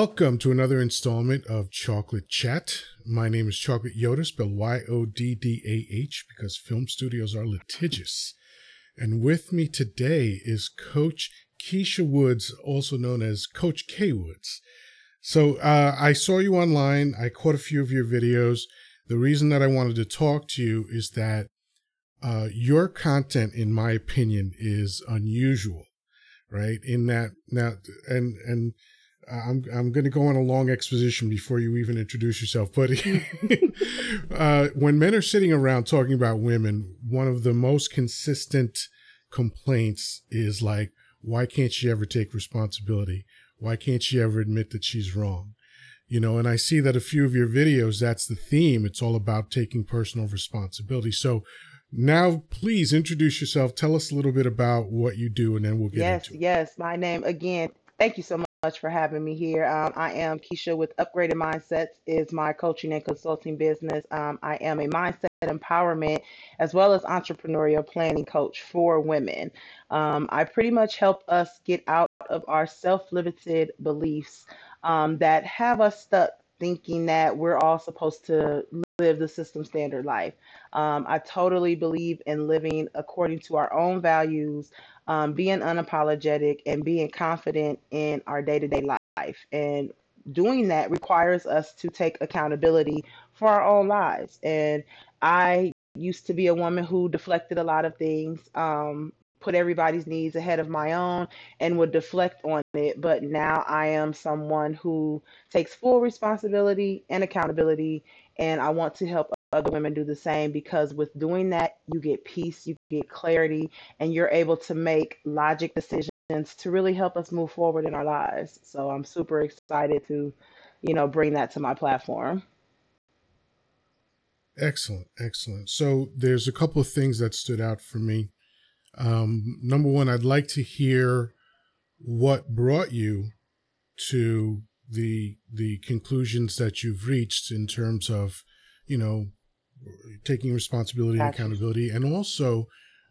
Welcome to another installment of Chocolate Chat. My name is Chocolate Yoddah, spelled Y O D D A H, because film studios are litigious. And with me today is Coach Kisha Woods, also known as Coach K Woods. So uh, I saw you online. I caught a few of your videos. The reason that I wanted to talk to you is that uh, your content, in my opinion, is unusual, right? In that now, and and I'm I'm going to go on a long exposition before you even introduce yourself. But uh, when men are sitting around talking about women, one of the most consistent complaints is like, "Why can't she ever take responsibility? Why can't she ever admit that she's wrong?" You know, and I see that a few of your videos, that's the theme. It's all about taking personal responsibility. So now, please introduce yourself. Tell us a little bit about what you do, and then we'll get Yes, into it. yes. My name again. Thank you so much for having me here. Um, I am Kisha with Upgraded Mindsets is my coaching and consulting business. Um, I am a mindset empowerment as well as entrepreneurial planning coach for women. Um, I pretty much help us get out of our self-limited beliefs um, that have us stuck thinking that we're all supposed to live the system standard life. Um, I totally believe in living according to our own values, um, being unapologetic, and being confident in our day to day life. And doing that requires us to take accountability for our own lives. And I used to be a woman who deflected a lot of things. Um, put everybody's needs ahead of my own and would deflect on it. But now I am someone who takes full responsibility and accountability, and I want to help other women do the same because with doing that, you get peace, you get clarity, and you're able to make logic decisions to really help us move forward in our lives. So I'm super excited to, you know, bring that to my platform. Excellent, excellent. So there's a couple of things that stood out for me. Um, number one, I'd like to hear what brought you to the the conclusions that you've reached in terms of, you know, taking responsibility and accountability, and also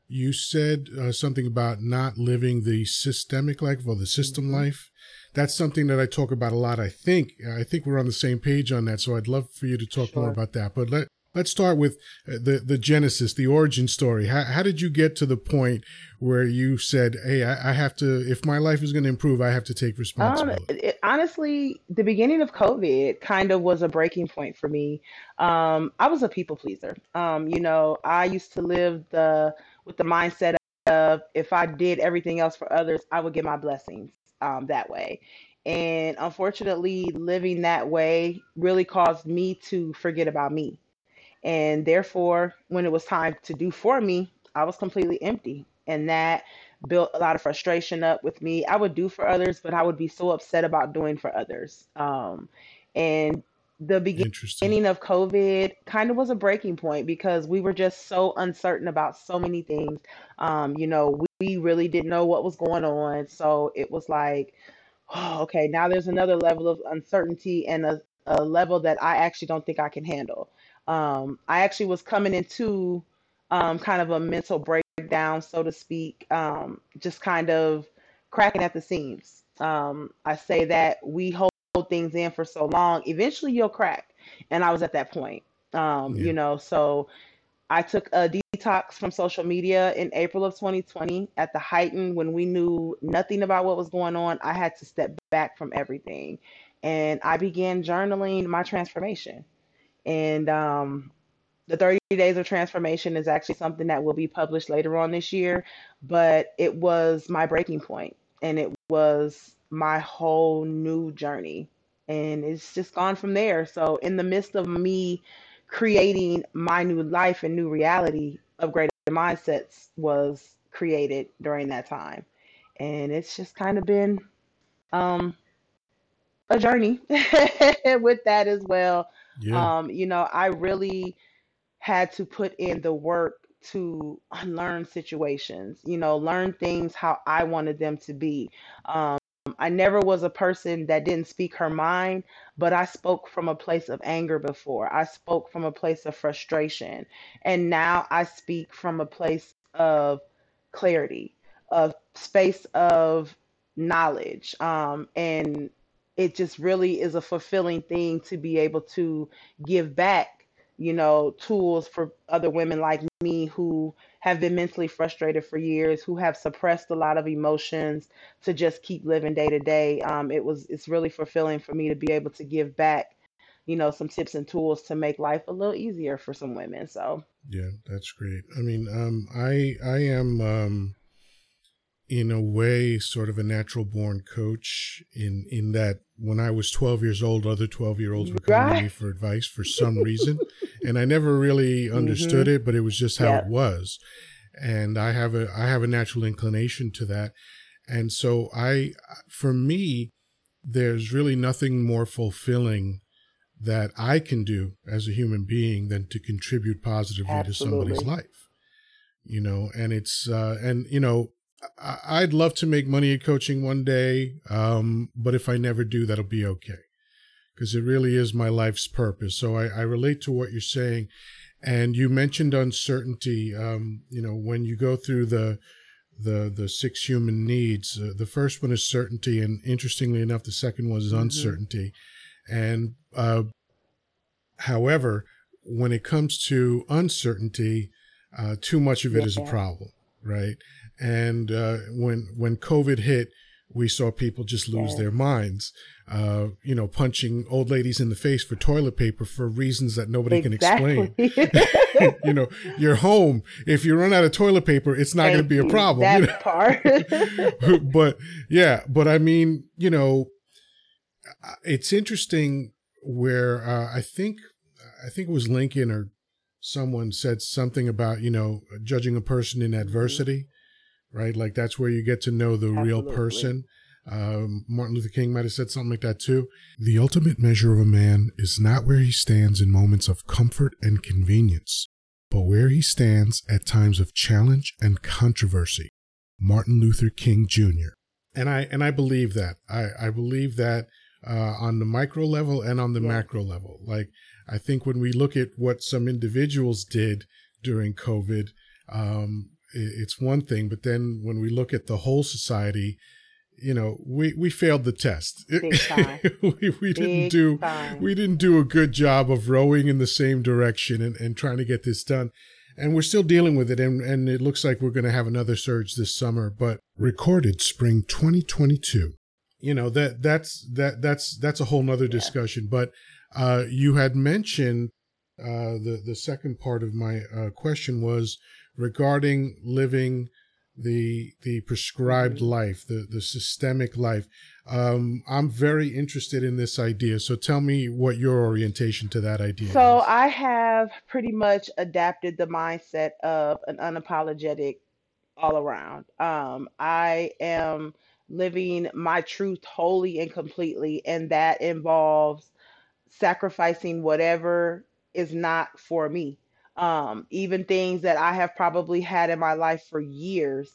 you said uh, something about not living the systemic life or the system hmm life. That's something that I talk about a lot. I think I think we're on the same page on that. So I'd love for you to talk more about that. But let let's start with uh, the the genesis, the origin story. How how did you get to the point where you said, "Hey, I, I have to. If my life is going to improve, I have to take Um, responsibility." it, it- honestly, the beginning of COVID kind of was a breaking point for me. Um, I was a people pleaser. Um, you know, I used to live the with the mindset of if I did everything else for others, I would get my blessings um, that way. And unfortunately, living that way really caused me to forget about me. And therefore, when it was time to do for me, I was completely empty. And that built a lot of frustration up with me. I would do for others, but I would be so upset about doing for others. Um, and the beginning of COVID kind of was a breaking point because we were just so uncertain about so many things. Um, you know, we really didn't know what was going on. So it was like, oh, okay, now there's another level of uncertainty and a, a level that I actually don't think I can handle. Um, I actually was coming into um, kind of a mental breakdown, so to speak, um, just kind of cracking at the seams. Um, I say that we hold things in for so long, eventually you'll crack. And I was at that point, um, Yeah. you know, so I took a detox from social media in April of 2020 at the heighten when we knew nothing about what was going on. I had to step back from everything. And I began journaling my transformation. And um, the 30 days of transformation is actually something that will be published later on this year, but it was my breaking point and it was my whole new journey. And it's just gone from there. So, in the midst of me creating my new life and new reality, upgraded mindsets was created during that time. And it's just kind of been um, a journey with that as well. Yeah. Um, you know, I really had to put in the work to unlearn situations, you know, learn things how I wanted them to be. Um, I never was a person that didn't speak her mind, but I spoke from a place of anger before. I spoke from a place of frustration. And now I speak from a place of clarity, of space of knowledge. Um, and it just really is a fulfilling thing to be able to give back, you know, tools for other women like me who have been mentally frustrated for years, who have suppressed a lot of emotions to just keep living day to day. Um, it was it's really fulfilling for me to be able to give back, you know, some tips and tools to make life a little easier for some women. So yeah, that's great. I mean, um, I I am um, in a way sort of a natural born coach in in that when I was 12 years old, other 12 year olds were coming to me for advice for some reason, and I never really understood mm-hmm. it, but it was just how it was. And I have a I have a natural inclination to that, and so I, for me, there's really nothing more fulfilling that I can do as a human being than to contribute positively Absolutely. to somebody's life. You know, and it's uh, and you know I'd love to make money at coaching one day, um, but if I never do, that'll be okay because it really is my life's purpose. So I, I, relate to what you're saying. And you mentioned uncertainty. Um, you know, when you go through the the the six human needs, uh, the first one is certainty, and interestingly enough, the second one is mm-hmm. uncertainty. And uh, however, when it comes to uncertainty, uh, too much of it yeah. is a problem, right? And uh, when when COVID hit, we saw people just lose their minds. Uh, you know, punching old ladies in the face for toilet paper for reasons that nobody exactly. can explain. you know, you're home. If you run out of toilet paper, it's not going to be a problem. That you know? part. but yeah, but I mean, you know, it's interesting where uh, I think I think it was Lincoln or someone said something about you know judging a person in mm-hmm. Right? Like that's where you get to know the Absolutely. real person. Um, Martin Luther King might have said something like that too. The ultimate measure of a man is not where he stands in moments of comfort and convenience, but where he stands at times of challenge and controversy. Martin Luther King Jr. And I and I believe that. I, I believe that uh, on the micro level and on the yeah. macro level. Like I think when we look at what some individuals did during COVID, um, it's one thing, but then when we look at the whole society, you know, we, we failed the test. we, we didn't do time. we didn't do a good job of rowing in the same direction and, and trying to get this done. And we're still dealing with it, and, and it looks like we're going to have another surge this summer. But recorded spring 2022. You know that that's that that's that's a whole nother yeah. discussion. But uh, you had mentioned uh, the the second part of my uh, question was regarding living the the prescribed mm-hmm. life, the the systemic life. Um, I'm very interested in this idea. So tell me what your orientation to that idea. So is. I have pretty much adapted the mindset of an unapologetic all around. Um, I am living my truth wholly and completely, and that involves sacrificing whatever is not for me um, even things that I have probably had in my life for years.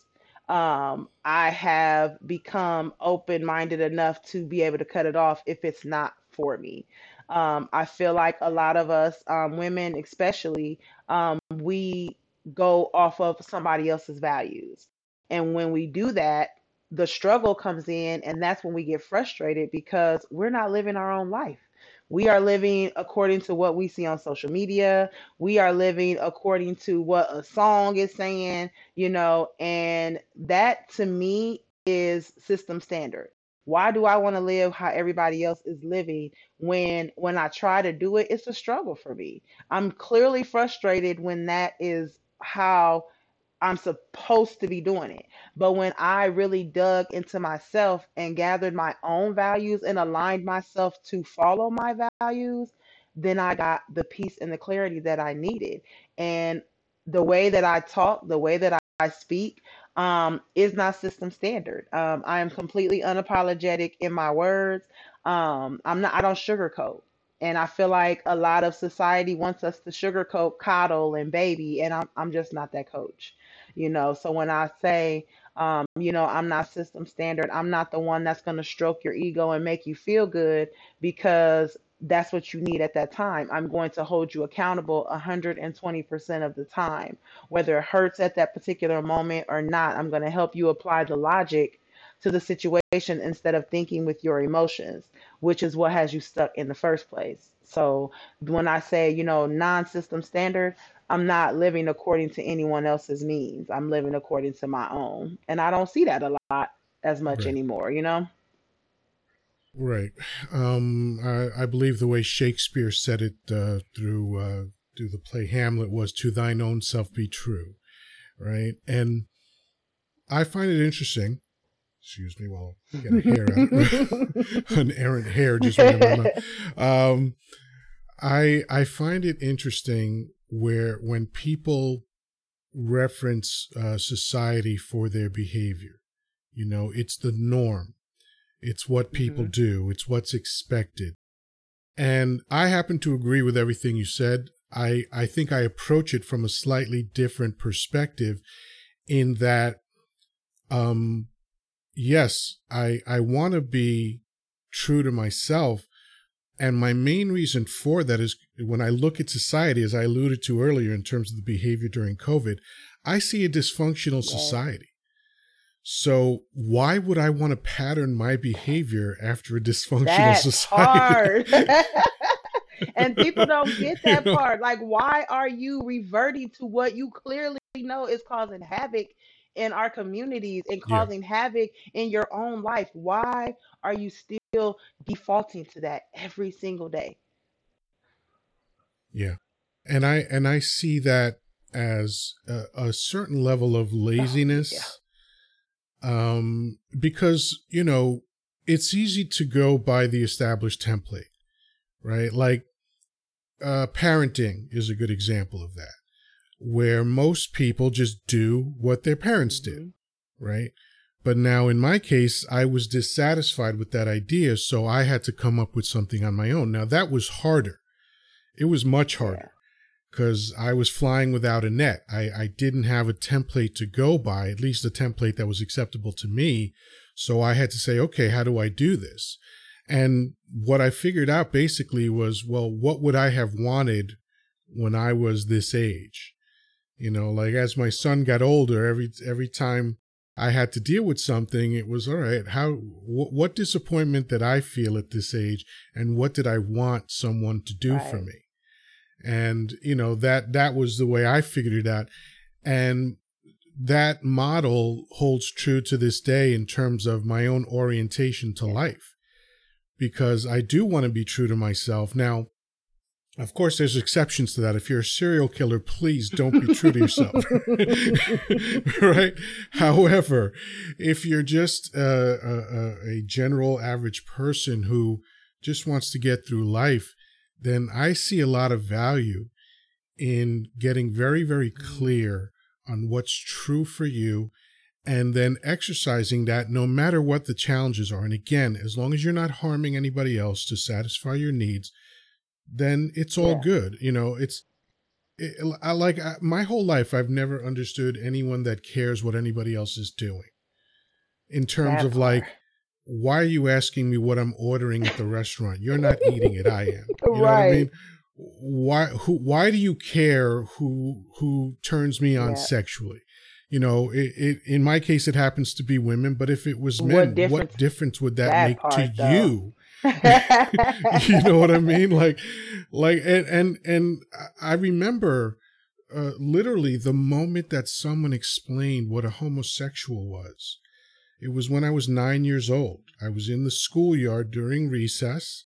Um, I have become open minded enough to be able to cut it off if it's not for me. Um, I feel like a lot of us, um, women especially, um, we go off of somebody else's values. And when we do that, the struggle comes in, and that's when we get frustrated because we're not living our own life. We are living according to what we see on social media. We are living according to what a song is saying, you know, and that to me is system standard. Why do I want to live how everybody else is living when when I try to do it it's a struggle for me. I'm clearly frustrated when that is how I'm supposed to be doing it. But when I really dug into myself and gathered my own values and aligned myself to follow my values, then I got the peace and the clarity that I needed. And the way that I talk, the way that I speak, um, is not system standard. Um, I am completely unapologetic in my words. Um, I'm not. I don't sugarcoat. And I feel like a lot of society wants us to sugarcoat, coddle, and baby, and I'm I'm just not that coach you know? So when i say um, you know i'm not system standard i'm not the one that's going to stroke your ego and make you feel good because that's what you need at that time. I'm going to hold you accountable 120% of the time. Whether it hurts at that particular moment or not i'm going to help you apply the logic to the situation instead of thinking with your emotions, which is what has you stuck in the first place. So when I say, you know, non system standard, I'm not living according to anyone else's means. I'm living according to my own. And I don't see that a lot as much right. anymore, you know? Right. Um, I, I, believe the way Shakespeare said it uh, through uh, through the play Hamlet was "To thine own self be true," right? And I find it interesting. Excuse me while I get a hair out, an errant hair just went in my mouth. Um, I I find it interesting where when people reference uh, society for their behavior, you know, it's the norm it's what people mm-hmm. do, it's what's expected. And I happen to agree with everything you said. I, I think I approach it from a slightly different perspective in that um yes, I I want to be true to myself and my main reason for that is when I look at society as I alluded to earlier in terms of the behavior during COVID, I see a dysfunctional society. So why would I want to pattern my behavior after a dysfunctional That's society? Hard. and people don't get that you know? part. Like, why are you reverting to what you clearly know is causing havoc in our communities and causing yeah. havoc in your own life? Why are you still defaulting to that every single day? Yeah. And I and I see that as a, a certain level of laziness. Oh, yeah um, because you know it's easy to go by the established template, right? Like uh, parenting is a good example of that, where most people just do what their parents did, mm-hmm. right? But now in my case, I was dissatisfied with that idea, so I had to come up with something on my own. Now that was harder. It was much harder because I was flying without a net. I, I didn't have a template to go by, at least a template that was acceptable to me. So I had to say, okay, how do I do this? And what I figured out basically was, well, what would I have wanted when I was this age? You know, like as my son got older, every every time I had to deal with something, it was all right. How wh- what disappointment did I feel at this age, and what did I want someone to do right. for me? And you know that that was the way i figured it out. And that model holds true to this day in terms of my own orientation to life because i do want to be true to myself. Now of course there's exceptions to that. If you're a serial killer please don't be true to yourself. Right? However if you're just a, a, a general average person who just wants to get through life then I see a lot of value in getting very, very clear on what's true for you and then exercising that no matter what the challenges are. And again, as long as you're not harming anybody else to satisfy your needs, then it's all yeah. good. You know, it's, it, I like I, my whole life, I've never understood anyone that cares what anybody else is doing in terms that of like, why are you asking me what I'm ordering at the restaurant? You're not eating it. I am. You know right. what I mean? Why who why do you care who who turns me on yeah. sexually? You know, it, it, in my case it happens to be women, but if it was men, what difference, what difference would that, that make part, to though. you? you know what I mean? Like like and and, and I remember uh, literally the moment that someone explained what a homosexual was it was when I was nine years old. I was in the schoolyard during recess,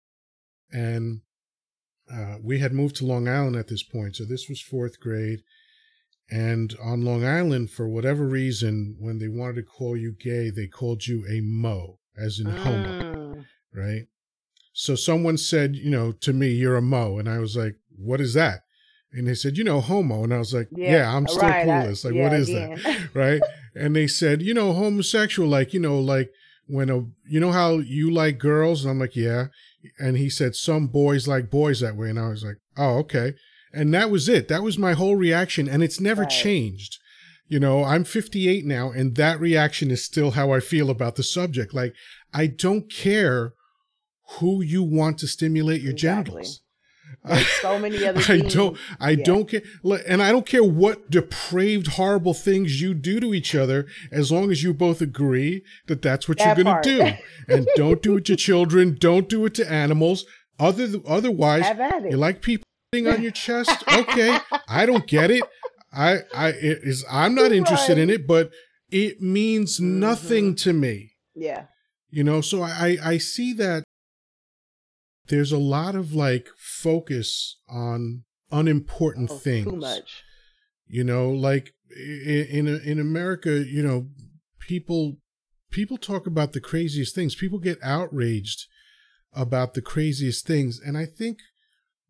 and uh, we had moved to Long Island at this point. So this was fourth grade. And on Long Island, for whatever reason, when they wanted to call you gay, they called you a mo, as in homo, mm. right? So someone said, you know, to me, you're a mo. And I was like, what is that? And they said, you know, homo. And I was like, yeah, yeah I'm still right, clueless. Like, yeah, what is again. that? right and they said, you know, homosexual, like, you know, like when a, you know how you like girls? And I'm like, yeah. And he said, some boys like boys that way. And I was like, oh, okay. And that was it. That was my whole reaction. And it's never right. changed. You know, I'm 58 now, and that reaction is still how I feel about the subject. Like, I don't care who you want to stimulate your exactly. genitals There's so many other I things. don't I Yeah. don't care and I don't care what depraved horrible things you do to each other as long as you both agree that that's what That you're going to do. And don't do it to children, don't do it to animals. Other otherwise it. you like people on your chest? Okay. I don't get it. I I it is I'm not interested in it, but it means mm-hmm. nothing to me. yeah. You know, so I I see that there's a lot of like focus on unimportant Oh, things. Too much. You know, like in in America, you know, people people talk about the craziest things. People get outraged about the craziest things, and I think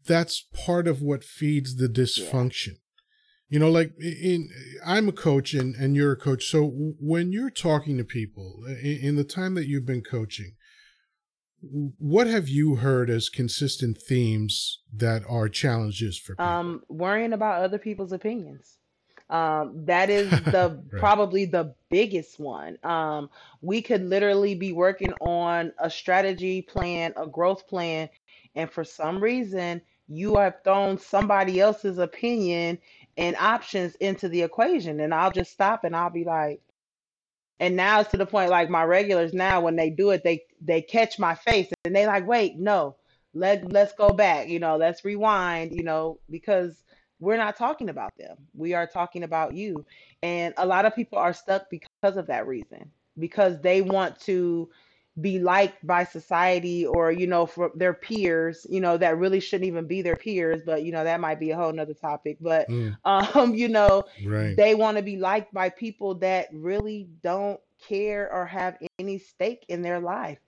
that's part of what feeds the dysfunction. You know, like in I'm a coach and and you're a coach. So when you're talking to people in, in the time that you've been coaching, what have you heard as consistent themes that are challenges for people? Um, worrying about other people's opinions. Um, that is the Right. probably the biggest one. Um, we could literally be working on a strategy plan, a growth plan, and for some reason you have thrown somebody else's opinion and options into the equation, and I'll just stop and I'll be like, and now it's to the point like my regulars now when they do it, they they catch my face and they like, wait, no, let let's go back, you know, let's rewind, you know, because we're not talking about them. We are talking about you. And a lot of people are stuck because of that reason, because they want to be liked by society or, you know, for their peers, you know, that really shouldn't even be their peers, but you know, that might be a whole nother topic. But Mm, um, you know, right. they want to be liked by people that really don't care or have any stake in their life.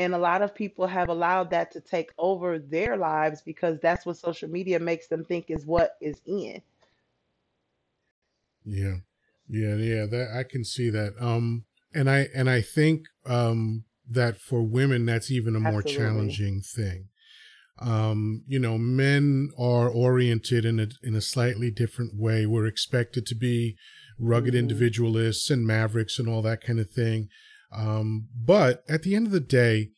And a lot of people have allowed that to take over their lives because that's what social media makes them think is what is in. Yeah. Yeah, yeah, that I can see that. Um and I and I think um that for women that's even a more Absolutely. challenging thing. Um, you know, men are oriented in a in a slightly different way. We're expected to be rugged Mhm. individualists and mavericks and all that kind of thing. Um, but at the end of the day,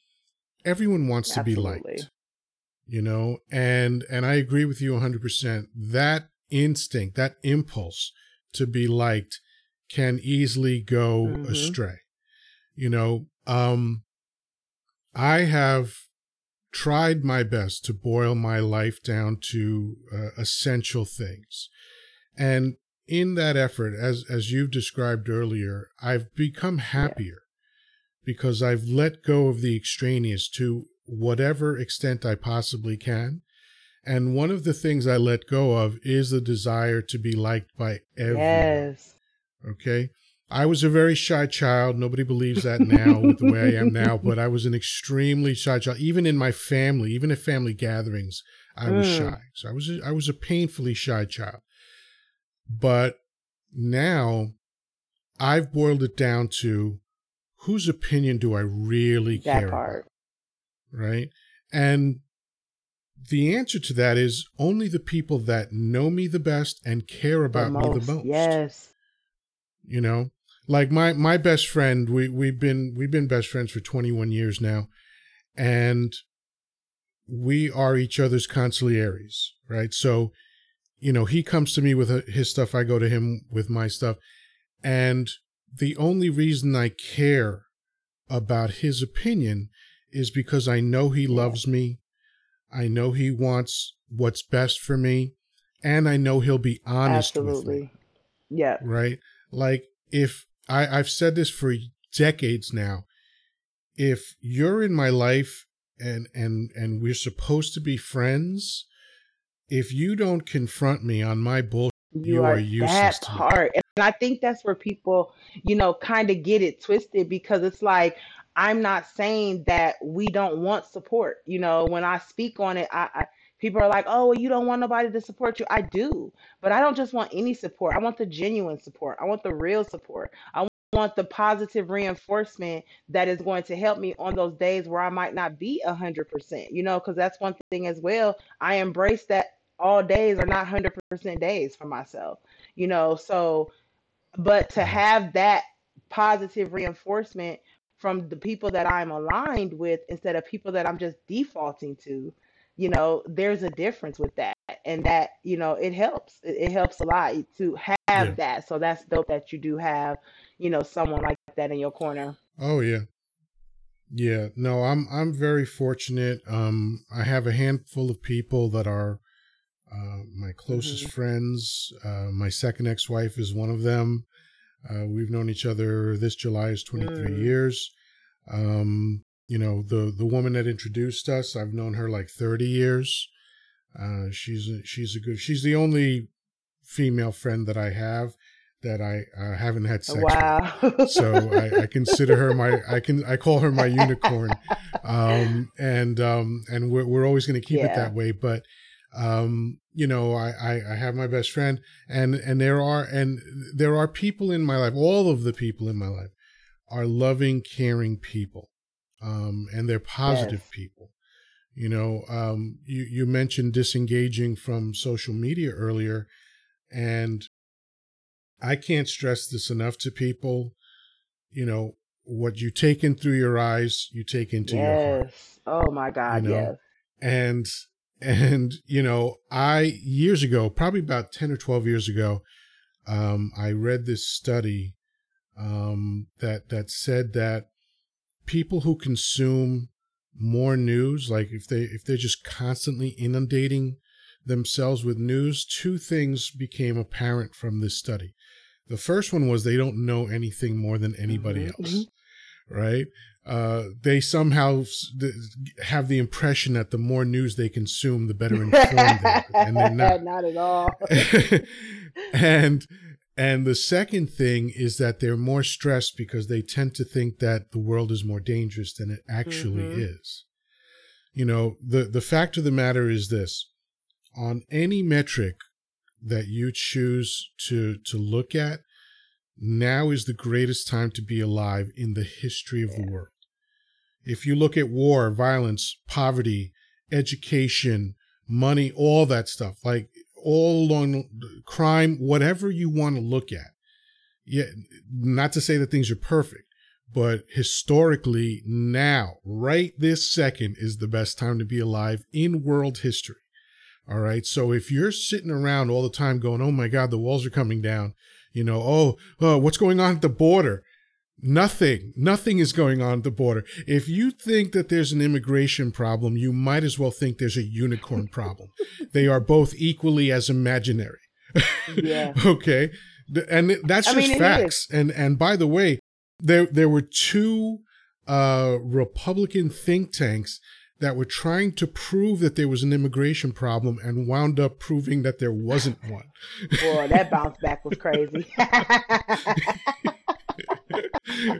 everyone wants to be liked. You know, and and I agree with you 100%. That instinct, that impulse to be liked can easily go Mhm. astray. You know, um I have tried my best to boil my life down to uh, essential things. And in that effort as as you've described earlier, I've become happier because I've let go of the extraneous to whatever extent I possibly can. And one of the things I let go of is the desire to be liked by everyone. Yes. Okay. I was a very shy child. Nobody believes that now with the way I am now, but I was an extremely shy child. Even in my family, even at family gatherings, I was Mm. shy. So I was a, I was a painfully shy child. But now I've boiled it down to whose opinion do I really That care part. about? Right? And the answer to that is only the people that know me the best and care The about me the most Yes. you know like my my best friend we we've been we've been best friends for 21 years now and we are each other's consiglieres right so you know he comes to me with uh, his stuff i go to him with my stuff and the only reason i care about his opinion is because i know he loves me i know he wants what's best for me and i know he'll be honest with me Absolutely. Yeah. right? Like if I, I've said this for decades now, if you're in my life and and and we're supposed to be friends, if you don't confront me on my bullshit, You, You are, are useless that to me. part. And I think that's where people, you know, kind of get it twisted because it's like, I'm not saying that we don't want support. You know, when I speak on it, I, I people are like, oh, well, you don't want nobody to support you. I do, but I don't just want any support. I want the genuine support. I want the real support. I want the positive reinforcement that is going to help me on those days where I might not be a hundred percent. You know, because that's one thing as well. I embrace that all days are not hundred percent days for myself. You know, so but to have that positive reinforcement from the people that I'm aligned with instead of people that I'm just defaulting to, you know, there's a difference with that. And that, you know, it helps. It, it helps a lot to have yeah. that. So that's dope that you do have, you know, someone like that in your corner. Oh yeah. Yeah, no, I'm I'm very fortunate. Um, I have a handful of people that are uh, my closest mm-hmm. friends. Uh, my second ex-wife is one of them. Uh, we've known each other. This July is 23 mm. years. Um, you know, the the woman that introduced us, I've known her like 30 years. Uh, she's she's a good. She's the only female friend that I have that I uh, haven't had sex wow. with. So I, I, consider her my I can I call her my unicorn, um, and um, and we're we're always going to keep yeah. it that way. But um, you know, I, I I have my best friend, and and there are and there are people in my life. All of the people in my life are loving, caring people, um, and they're positive yes. people. You know, um, you you mentioned disengaging from social media earlier, and I can't stress this enough to people. You know, what you take in through your eyes, you take into yes. your heart. Oh my God, you know? yes. And and you know, I years ago, probably about 10 or 12 years ago, um, I read this study um, that that said that people who consume more news, like if they if they're just constantly inundating themselves with news, two things became apparent from this study. The first one was they don't know anything more than anybody mm-hmm. else, right? Uh, they somehow have the impression that the more news they consume, the better informed they are, and they're not. not at all. and and the second thing is that they're more stressed because they tend to think that the world is more dangerous than it actually mm-hmm. is. You know, the the fact of the matter is this: on any metric that you choose to to look at, now is the greatest time to be alive in the history of the world. If you look at war, violence, poverty, education, money, all that stuff, like all along crime, whatever you want to look at. Yeah, not to say that things are perfect, but historically now, right this second is the best time to be alive in world history. All right. So if you're sitting around all the time going, oh my God, the walls are coming down, you know, oh, oh what's going on at the border? Nothing, nothing is going on at the border. If you think that there's an immigration problem, you might as well think there's a unicorn problem. they are both equally as imaginary. Yeah. okay. And that's just mean, facts. And and by the way, there there were two uh, Republican think tanks that were trying to prove that there was an immigration problem and wound up proving that there wasn't one. Boy, that bounce back was crazy.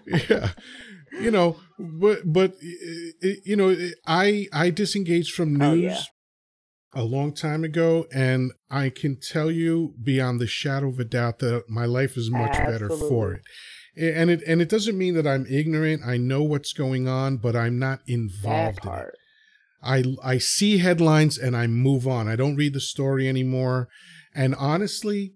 Yeah. You know, but but you know, I I disengaged from news oh, yeah. a long time ago and I can tell you beyond the shadow of a doubt that my life is much Absolutely. better for it and it and it doesn't mean that I'm ignorant. I know what's going on, but I'm not involved in it. I I see headlines and I move on. I don't read the story anymore. And honestly,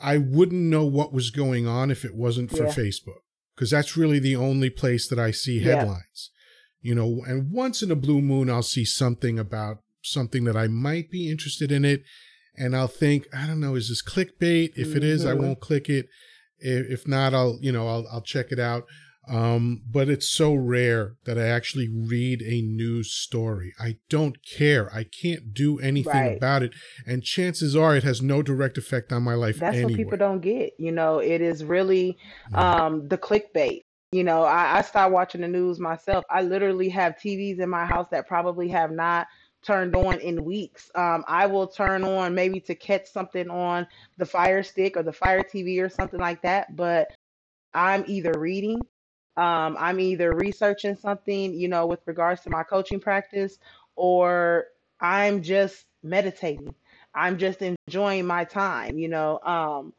I wouldn't know what was going on if it wasn't for yeah. Facebook because that's really the only place that I see headlines. Yeah. You know, and once in a blue moon I'll see something about something that I might be interested in it and I'll think, I don't know, is this clickbait? If it is, mm-hmm. I won't click it. If not, I'll, you know, I'll I'll check it out. Um, but it's so rare that I actually read a news story. I don't care. I can't do anything right. about it. And chances are it has no direct effect on my life That's anyway. what people don't get. You know, it is really um, the clickbait. You know, I, I watching the news myself. I literally have TVs in my house that probably have not turned on in weeks. Um, I will turn on maybe to catch something on the Fire Stick or the Fire TV or something like that. But I'm either reading um, I'm either researching something, you know, with regards to my coaching practice, or I'm just meditating. I'm just enjoying my time, you know. Um,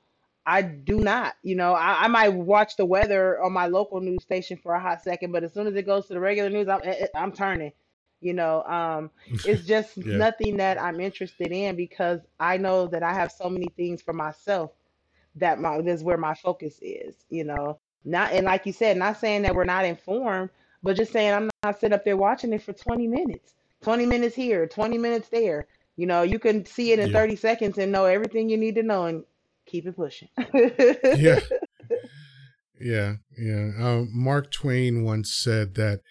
I do not, you know, I, I, might watch the weather on my local news station for a hot second, but as soon as it goes to the regular news, I'm, I'm turning. You know, um, it's just yeah. nothing that I'm interested in because I know that I have so many things for myself that my this is where my focus is. You know, not and like you said, not saying that we're not informed, but just saying I'm not sitting up there watching it for 20 minutes. 20 minutes here, 20 minutes there. You know, you can see it in Yeah. 30 seconds and know everything you need to know and keep it pushing. Yeah. Yeah, yeah. Um, Mark Twain once said that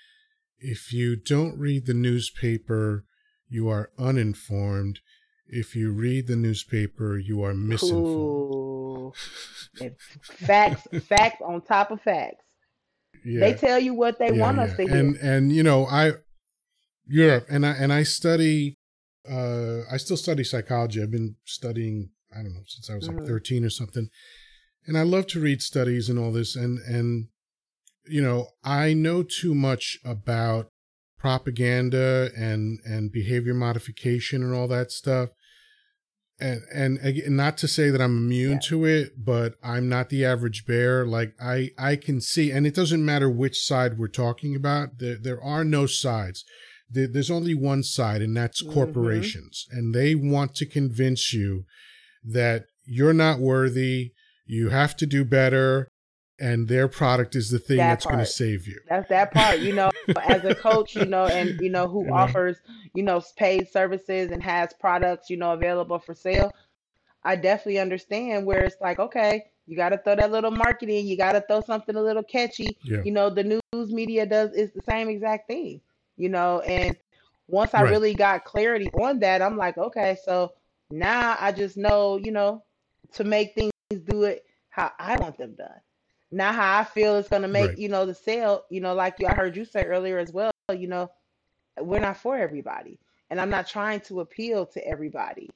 if you don't read the newspaper, you are uninformed. If you read the newspaper, you are misinformed. It's facts, facts on top of facts. Yeah. They tell you what they yeah, want yeah. us to hear. And and you know, I Europe and I and I study uh I still study psychology. I've been studying, I don't know, since I was like Mhm. 13 or something. And I love to read studies and all this and and you know, I know too much about propaganda and and behavior modification and all that stuff. And and again, not to say that I'm immune Yeah. to it, but I'm not the average bear. Like I I can see, and it doesn't matter which side we're talking about. There there are no sides. There, there's only one side, and that's Mhm. corporations, and they want to convince you that you're not worthy. You have to do better, and their product is the thing That that's going to save you. That's that part, you know, as a coach, you know, and you know who know? offers, you know, paid services and has products, you know, available for sale. I definitely understand where it's like, okay, you got to throw that little marketing, you got to throw something a little catchy. Yeah. You know, the news media does is the same exact thing, you know, and once I Right. really got clarity on that, I'm like, okay, so now I just know, you know, to make things do it how I want them done. Not how I feel it's gonna make, Right. you know, the sale, you know, like you I heard you say earlier as well, you know, we're not for everybody. And I'm not trying to appeal to everybody.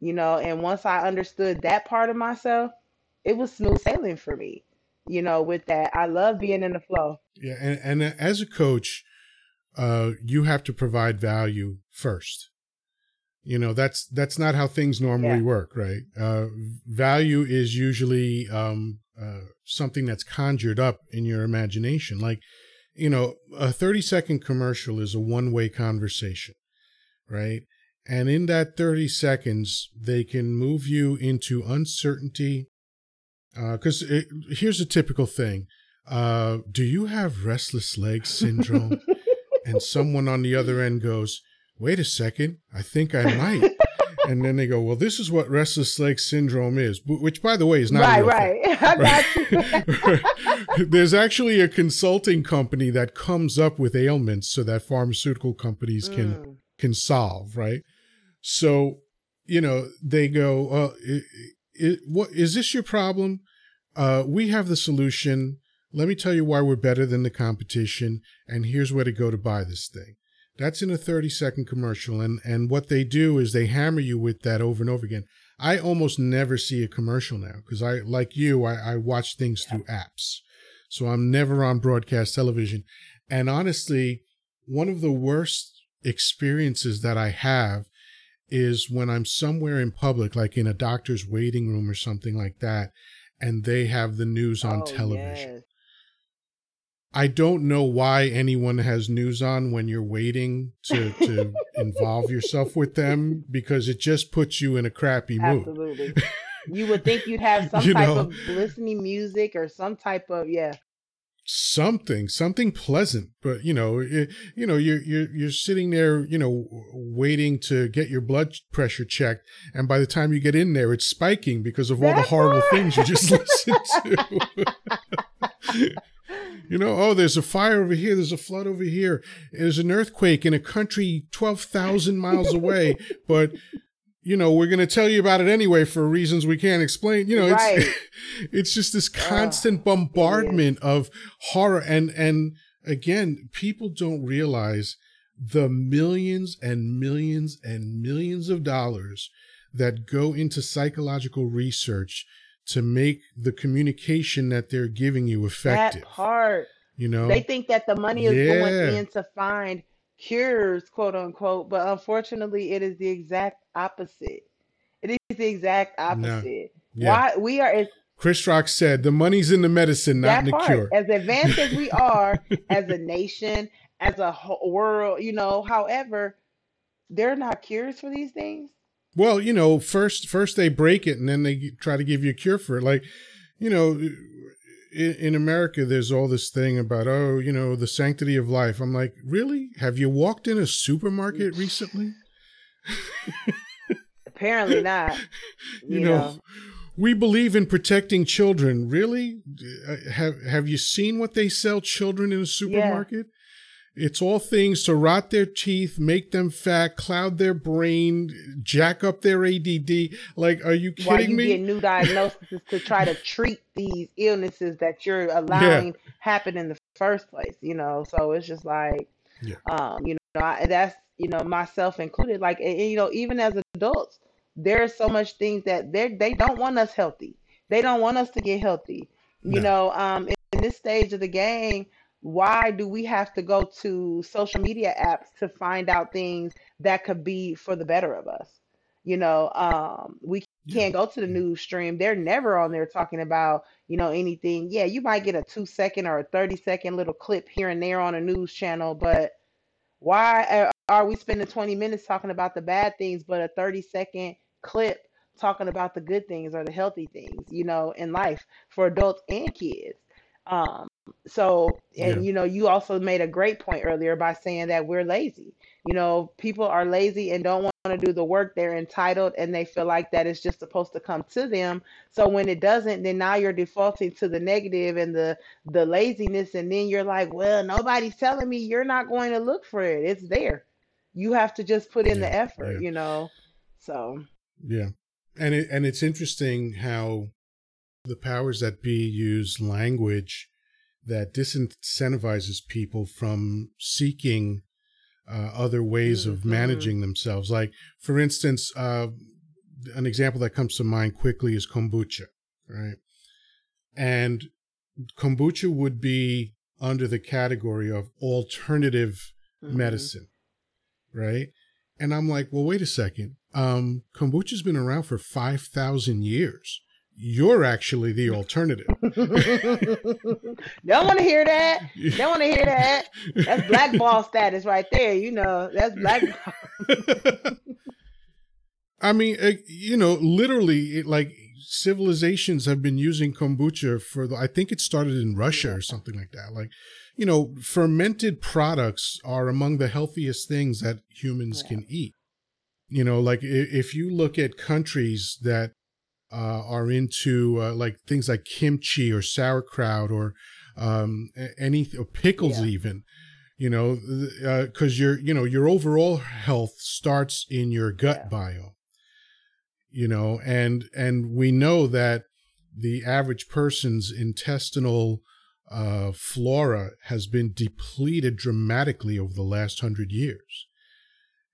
You know, and once I understood that part of myself, it was smooth sailing for me. You know, with that. I love being in the flow. Yeah, and, and as a coach, uh, you have to provide value first. You know, that's that's not how things normally Yeah. work, right? Uh, value is usually um, uh, something that's conjured up in your imagination. Like, you know, a thirty second commercial is a one way conversation, right? And in that thirty seconds, they can move you into uncertainty. Because here's a typical thing: uh, Do you have restless leg syndrome? and someone on the other end goes, "Wait a second, I think I might." And then they go, "Well, this is what restless leg syndrome is," which, by the way, is not right, right. You. There's actually a consulting company that comes up with ailments so that pharmaceutical companies can Mm, can solve, right? So, you know, they go, uh, i i what is this your problem? Uh, we have the solution. Let me tell you why we're better than the competition, and here's where to go to buy this thing. That's in a 30 second commercial, and and what they do is they hammer you with that over and over again. I almost never see a commercial now because I, like you, I, I watch things through apps, so I'm never on broadcast television. And honestly, one of the worst experiences that I have is when I'm somewhere in public, like in a doctor's waiting room or something like that, and they have the news on oh, television. yes. I don't know why anyone has news on when you're waiting to, to involve yourself with them because it just puts you in a crappy mood. Absolutely. You would think you'd have some You type know? of listening music or some type of yeah. something something pleasant but you know it, you know you're you're you're sitting there you know waiting to get your blood pressure checked and by the time you get in there it's spiking because of all the horrible things you just listened to you know oh there's a fire over here there's a flood over here. There's an earthquake in a country 12,000 miles away but you know we're going to tell you about it anyway for reasons we can't explain. You know it's Right. it's just this constant bombardment of horror and and again people don't realize the millions and millions and millions of dollars that go into psychological research to make the communication that they're giving you effective That part. you know They think that the money is going in to find cures, quote unquote, but unfortunately, it is the exact opposite. It is the exact opposite. Yeah. Why we are as chris rock said the money's in the medicine not in the part cure as advanced as we are as a nation, as a whole world, you know. However, there are not cures for these things. Well, you know, first first they break it and then they try to give you a cure for it. Like, you know, in, in America, there's all this thing about, oh, you know, the sanctity of life. I'm like, really? Have you walked in a supermarket recently? Apparently not. You, you know, know, we believe in protecting children. Really? Uh, have Have you seen what they sell children in a supermarket? Yeah. It's all things to rot their teeth, make them fat, cloud their brain, jack up their ADD. Like, are you kidding Why you me? get new diagnoses to try to treat these illnesses that you're allowing yeah. happen in the first place. You know, so it's just like, yeah. um, you know, I, that's you know myself included. Like, and, you know, even as adults, there's so much things that they they don't want us healthy. They don't want us to get healthy. You no. know, um, in, in this stage of the game why do we have to go to social media apps to find out things that could be for the better of us? You know um, we can't go to the news stream. They're never on there talking about you know anything. Yeah you might get a two second or a 30 second little clip here and there on a news channel but why are we spending 20 minutes talking about the bad things but a 30 second clip talking about the good things or the healthy things you know in life for adults and kids? Um, so, and yeah. you know, you also made a great point earlier by saying that we're lazy. You know, people are lazy and don't want to do the work. They're entitled and they feel like that is just supposed to come to them. So when it doesn't, then now you're defaulting to the negative and the the laziness and then you're like, "Well, nobody's telling me you're not going to look for it. It's there. You have to just put in yeah, the effort, yeah. you know." So, yeah. And it and it's interesting how the powers that be use language that disincentivizes people from seeking uh, other ways mm-hmm. of managing themselves. Like, for instance, uh, an example that comes to mind quickly is kombucha, right? And kombucha would be under the category of alternative mm-hmm. medicine, right? And I'm like, well, wait a second. Um, kombucha's been around for 5,000 years you're actually the alternative. Don't want to hear that. Don't want to hear that. That's blackball status right there. You know, that's black. I mean, uh, you know, literally, it, like civilizations have been using kombucha for the. I think it started in Russia or something like that. Like, you know, fermented products are among the healthiest things that humans yeah. can eat. You know, like if you look at countries that uh, are into uh, like things like kimchi or sauerkraut or um, any or pickles yeah. even you know because uh, your you know your overall health starts in your gut yeah. biome you know and and we know that the average person's intestinal uh, flora has been depleted dramatically over the last hundred years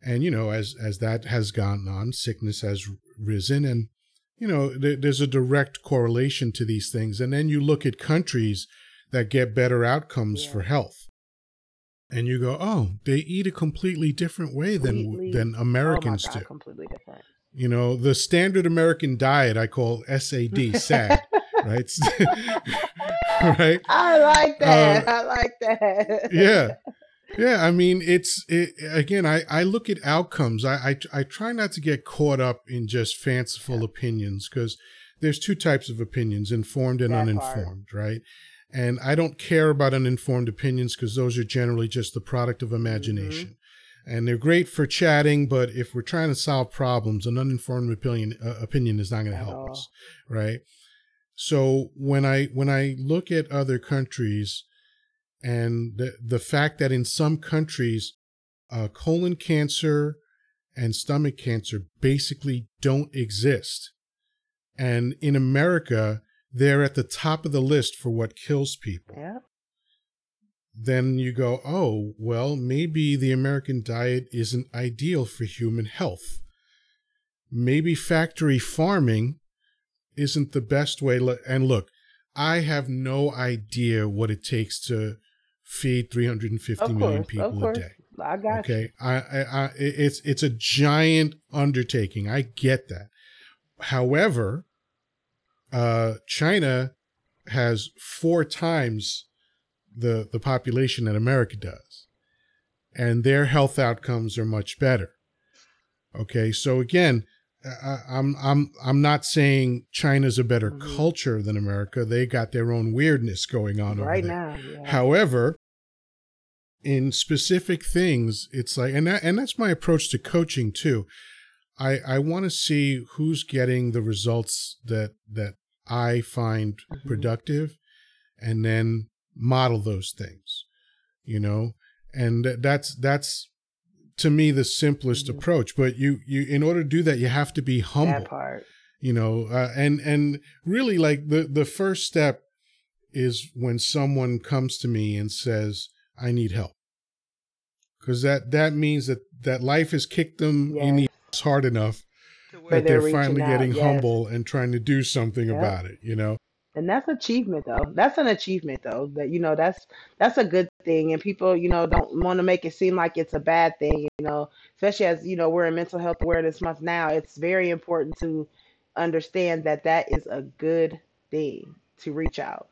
and you know as as that has gone on sickness has risen and you know, there's a direct correlation to these things. And then you look at countries that get better outcomes yeah. for health. And you go, oh, they eat a completely different way completely. than than Americans oh God, do. Completely different. You know, the standard American diet I call SAD, SAD, right? right. I like that. Uh, I like that. yeah, yeah, I mean, it's it, again. I I look at outcomes. I, I I try not to get caught up in just fanciful opinions because there's two types of opinions: informed and that uninformed, part. right? And I don't care about uninformed opinions because those are generally just the product of imagination. Mm-hmm. And they're great for chatting, but if we're trying to solve problems, an uninformed opinion uh, opinion is not going to help us, right? So when I when I look at other countries, and the, the fact that in some countries, uh, colon cancer and stomach cancer basically don't exist. And in America, they're at the top of the list for what kills people. Yeah. Then you go, oh, well, maybe the American diet isn't ideal for human health. Maybe factory farming isn't the best way. And look, I have no idea what it takes to feed 350 of million people a day. I got okay. You. I, I, I, it's it's a giant undertaking. I get that. However, uh, China has four times the the population that America does, and their health outcomes are much better. Okay, so again, I, I'm I'm I'm not saying China's a better mm-hmm. culture than America. They got their own weirdness going on right now. Yeah. However, in specific things, it's like, and that, and that's my approach to coaching too. I I want to see who's getting the results that that I find mm-hmm. productive, and then model those things. You know, and that's that's to me the simplest mm-hmm. approach but you you in order to do that you have to be humble that part you know uh, and and really like the the first step is when someone comes to me and says i need help because that that means that that life has kicked them yes. in the ass hard enough that they're, they're finally getting yes. humble and trying to do something yep. about it you know and that's achievement though. That's an achievement though that you know that's that's a good thing. And people you know don't want to make it seem like it's a bad thing you know. Especially as you know we're in mental health awareness month now it's very important to understand that that is a good thing to reach out.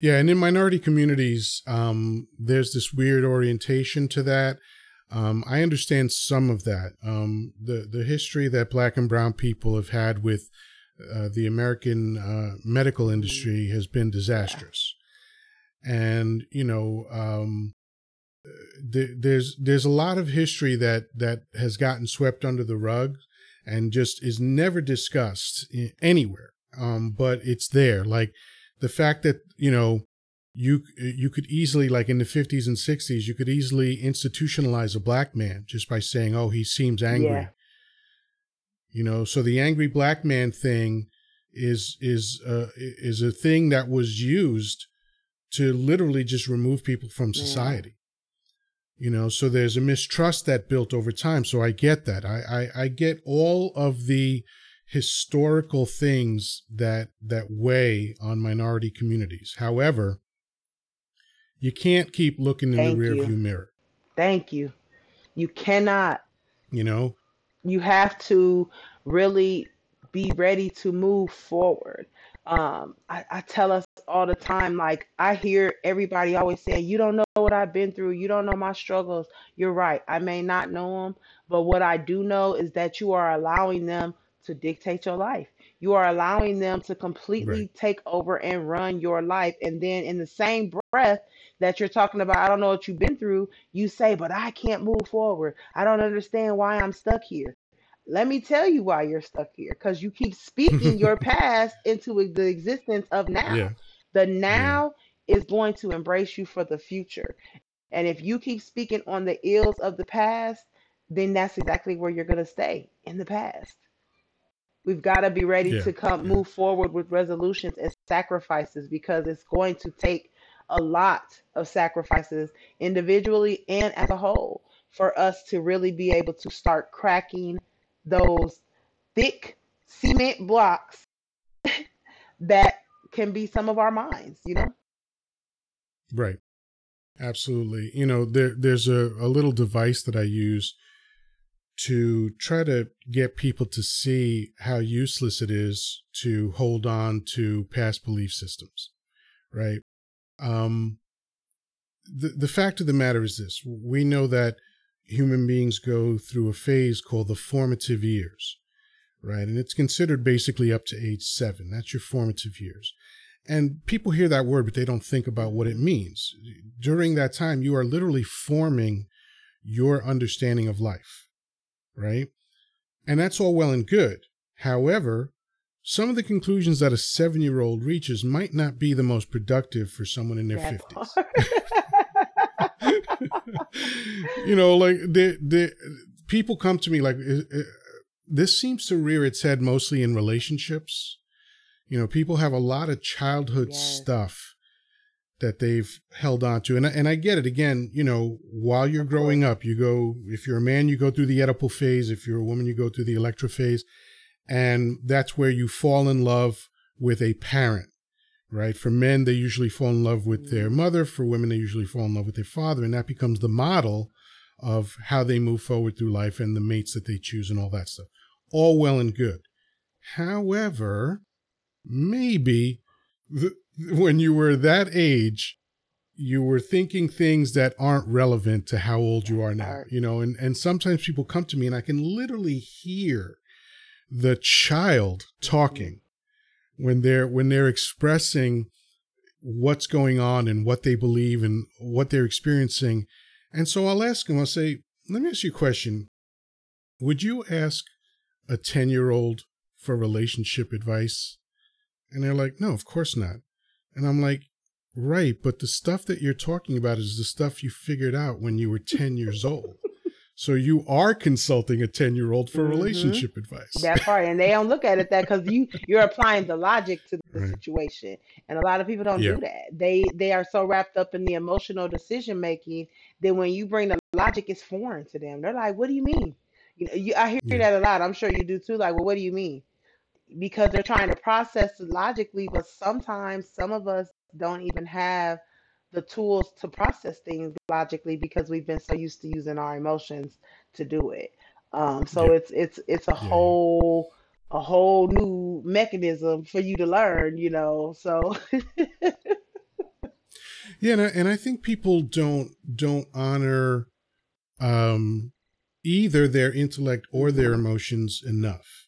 Yeah and in minority communities um, there's this weird orientation to that. Um, I understand some of that. Um, the the history that black and brown people have had with uh, the American uh, medical industry has been disastrous, and you know, um, th- there's there's a lot of history that that has gotten swept under the rug, and just is never discussed anywhere. Um, but it's there, like the fact that you know you you could easily like in the 50s and 60s you could easily institutionalize a black man just by saying oh he seems angry yeah. You know, so the angry black man thing is is uh, is a thing that was used to literally just remove people from society. Yeah. You know, so there's a mistrust that built over time. So I get that. I, I I get all of the historical things that that weigh on minority communities. However, you can't keep looking in Thank the rearview mirror. Thank you. You cannot. You know, you have to really be ready to move forward. Um, I, I tell us all the time, like I hear everybody always saying, "You don't know what I've been through. You don't know my struggles." You're right. I may not know them, but what I do know is that you are allowing them to dictate your life. You are allowing them to completely right. take over and run your life. And then in the same breath that you're talking about, I don't know what you've been through, you say, but I can't move forward. I don't understand why I'm stuck here. Let me tell you why you're stuck here because you keep speaking your past into the existence of now. Yeah. The now yeah. is going to embrace you for the future. And if you keep speaking on the ills of the past, then that's exactly where you're going to stay in the past. We've got to be ready yeah. to come move forward with resolutions and sacrifices because it's going to take a lot of sacrifices individually and as a whole for us to really be able to start cracking those thick cement blocks that can be some of our minds, you know? Right. Absolutely. You know, there there's a, a little device that I use to try to get people to see how useless it is to hold on to past belief systems. Right. Um the the fact of the matter is this we know that human beings go through a phase called the formative years, right? And it's considered basically up to age seven. That's your formative years. And people hear that word, but they don't think about what it means. During that time, you are literally forming your understanding of life, right? And that's all well and good. However, some of the conclusions that a seven year old reaches might not be the most productive for someone in their 50s. you know, like the the people come to me like uh, uh, this seems to rear its head mostly in relationships. You know, people have a lot of childhood yes. stuff that they've held on to. And, and I get it. Again, you know, while you're growing up, you go, if you're a man, you go through the Oedipal phase. If you're a woman, you go through the Electra phase. And that's where you fall in love with a parent right? For men, they usually fall in love with their mm-hmm. mother. For women, they usually fall in love with their father. And that becomes the model of how they move forward through life and the mates that they choose and all that stuff. All well and good. However, maybe the, when you were that age, you were thinking things that aren't relevant to how old you are now, you know, and, and sometimes people come to me and I can literally hear the child talking when they're when they're expressing what's going on and what they believe and what they're experiencing. And so I'll ask them, I'll say, let me ask you a question. Would you ask a 10 year old for relationship advice? And they're like, no, of course not. And I'm like, right, but the stuff that you're talking about is the stuff you figured out when you were 10 years old. So you are consulting a 10 year old for mm-hmm. relationship advice. That's part. And they don't look at it that because you you're applying the logic to the right. situation. And a lot of people don't yeah. do that. They they are so wrapped up in the emotional decision making that when you bring the logic, it's foreign to them. They're like, what do you mean? You know, you, I hear yeah. that a lot. I'm sure you do too. Like, well, what do you mean? Because they're trying to process logically, but sometimes some of us don't even have the tools to process things logically because we've been so used to using our emotions to do it. Um, so yeah. it's it's it's a yeah. whole a whole new mechanism for you to learn, you know. So yeah, and I, and I think people don't don't honor um, either their intellect or their emotions enough.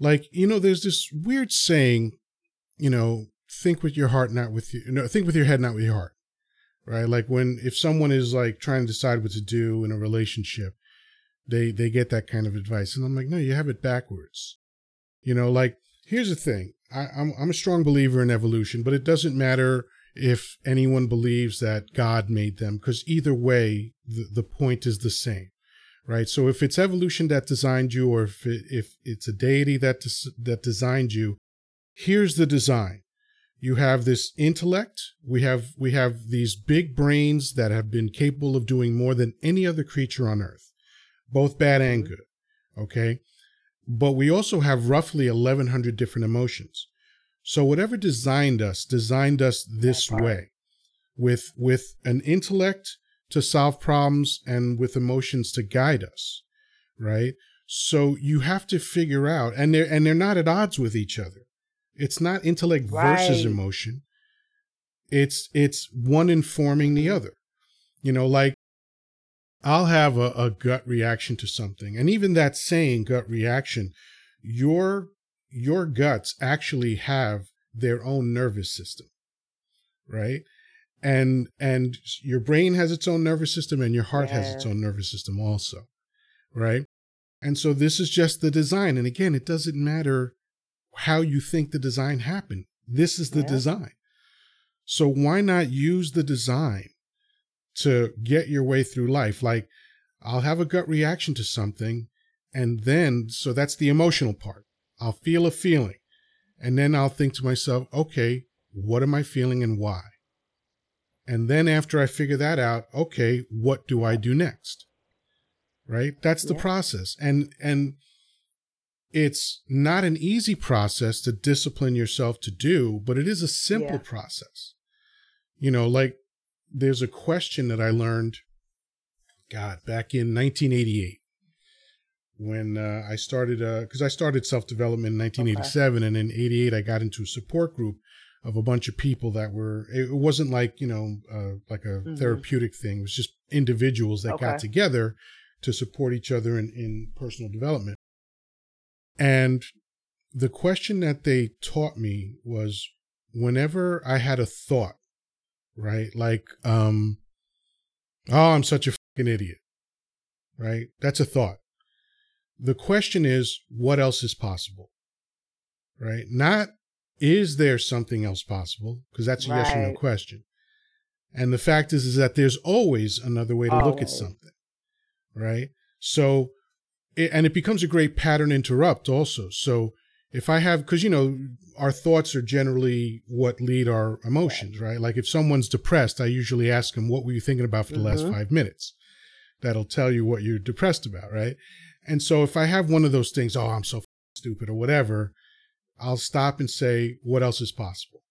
Like you know, there's this weird saying, you know, think with your heart, not with you. No, think with your head, not with your heart right? Like when if someone is like trying to decide what to do in a relationship, they they get that kind of advice, and I'm like, no, you have it backwards. You know, like here's the thing. I, I'm I'm a strong believer in evolution, but it doesn't matter if anyone believes that God made them, because either way, the, the point is the same, right? So if it's evolution that designed you, or if it, if it's a deity that des- that designed you, here's the design you have this intellect. We have we have these big brains that have been capable of doing more than any other creature on earth both bad and mm-hmm. good okay? But we also have roughly 1100 different emotions. So whatever designed us designed us this way with with an intellect to solve problems and with emotions to guide us right? So you have to figure out and they're and they're not at odds with each other it's not intellect right. versus emotion. It's it's one informing the other. You know, like I'll have a, a gut reaction to something. And even that saying gut reaction, your your guts actually have their own nervous system. Right? And and your brain has its own nervous system and your heart yeah. has its own nervous system also. Right? And so this is just the design. And again, it doesn't matter how you think the design happened. This is the yeah. design. So why not use the design to get your way through life? Like I'll have a gut reaction to something and then so that's the emotional part. I'll feel a feeling and then I'll think to myself, okay, what am I feeling and why? And then after I figure that out, okay, what do I do next? Right? That's the yeah. process. And and it's not an easy process to discipline yourself to do, but it is a simple yeah. process. You know, like there's a question that I learned, God, back in 1988 when uh, I started, because uh, I started self development in 1987, okay. and in 88 I got into a support group of a bunch of people that were. It wasn't like you know, uh, like a mm-hmm. therapeutic thing. It was just individuals that okay. got together to support each other in, in personal development. And the question that they taught me was whenever I had a thought, right? Like, um, oh, I'm such a fucking idiot, right? That's a thought. The question is, what else is possible, right? Not, is there something else possible? Because that's a right. yes or no question. And the fact is, is that there's always another way to always. look at something, right? So it, and it becomes a great pattern interrupt also. So if I have, because you know, our thoughts are generally what lead our emotions, right? Like if someone's depressed, I usually ask them, "What were you thinking about for the mm-hmm. last five minutes?" That'll tell you what you're depressed about, right? And so if I have one of those things, oh, I'm so stupid or whatever, I'll stop and say, "What else is possible?"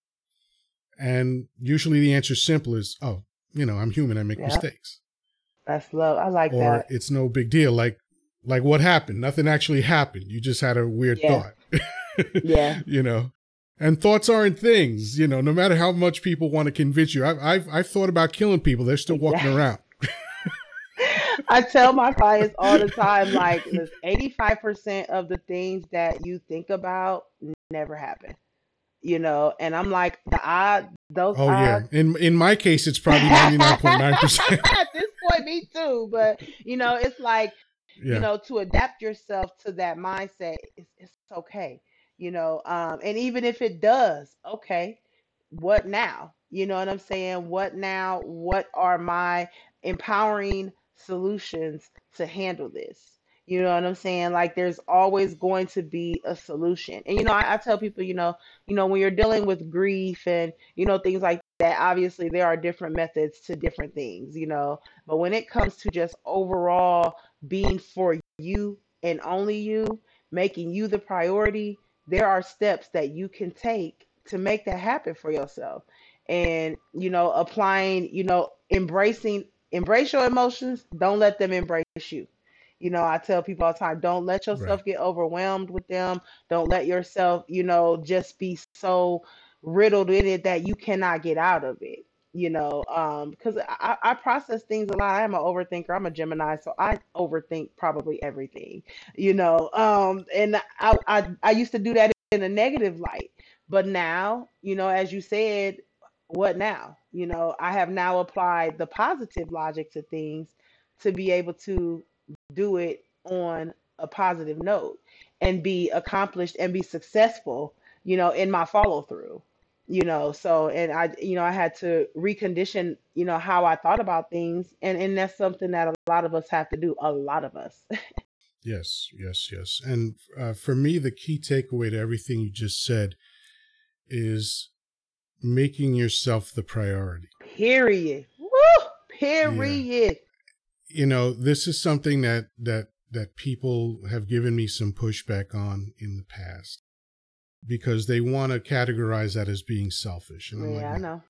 And usually the answer is simple is, "Oh, you know, I'm human. I make mistakes." That's love. I like or that. Or it's no big deal. Like like what happened? Nothing actually happened. You just had a weird yeah. thought. yeah. You know, and thoughts aren't things. You know, no matter how much people want to convince you. I've I've, I've thought about killing people. They're still walking around. I tell my clients all the time, like, 85% of the things that you think about never happen. You know, and I'm like, the odd, those Oh yeah. In in my case, it's probably ninety nine point nine percent. At this point, me too. But you know, it's like you know to adapt yourself to that mindset. It's it's okay. You know, um, and even if it does, okay, what now? You know what I'm saying? What now? What are my empowering solutions to handle this? You know what I'm saying? Like there's always going to be a solution. And you know, I, I tell people, you know, you know, when you're dealing with grief and you know things like that, obviously there are different methods to different things, you know. But when it comes to just overall being for you and only you, making you the priority, there are steps that you can take to make that happen for yourself. And you know, applying, you know, embracing embrace your emotions, don't let them embrace you. You know, I tell people all the time, don't let Right. yourself get overwhelmed with them. Don't let yourself, you know, just be so riddled in it that you cannot get out of it. You know, um, because I, I process things a lot. I'm an overthinker. I'm a Gemini, so I overthink probably everything. You know, um, and I, I I used to do that in a negative light, but now, you know, as you said, what now? You know, I have now applied the positive logic to things to be able to do it on a positive note and be accomplished and be successful, you know, in my follow through. You know, so and I, you know, I had to recondition, you know, how I thought about things, and and that's something that a lot of us have to do. A lot of us. Yes, yes, yes. And uh, for me, the key takeaway to everything you just said is making yourself the priority. Period. Woo! Yeah. You know, this is something that that that people have given me some pushback on in the past because they want to categorize that as being selfish. And I'm like, Yeah, I know.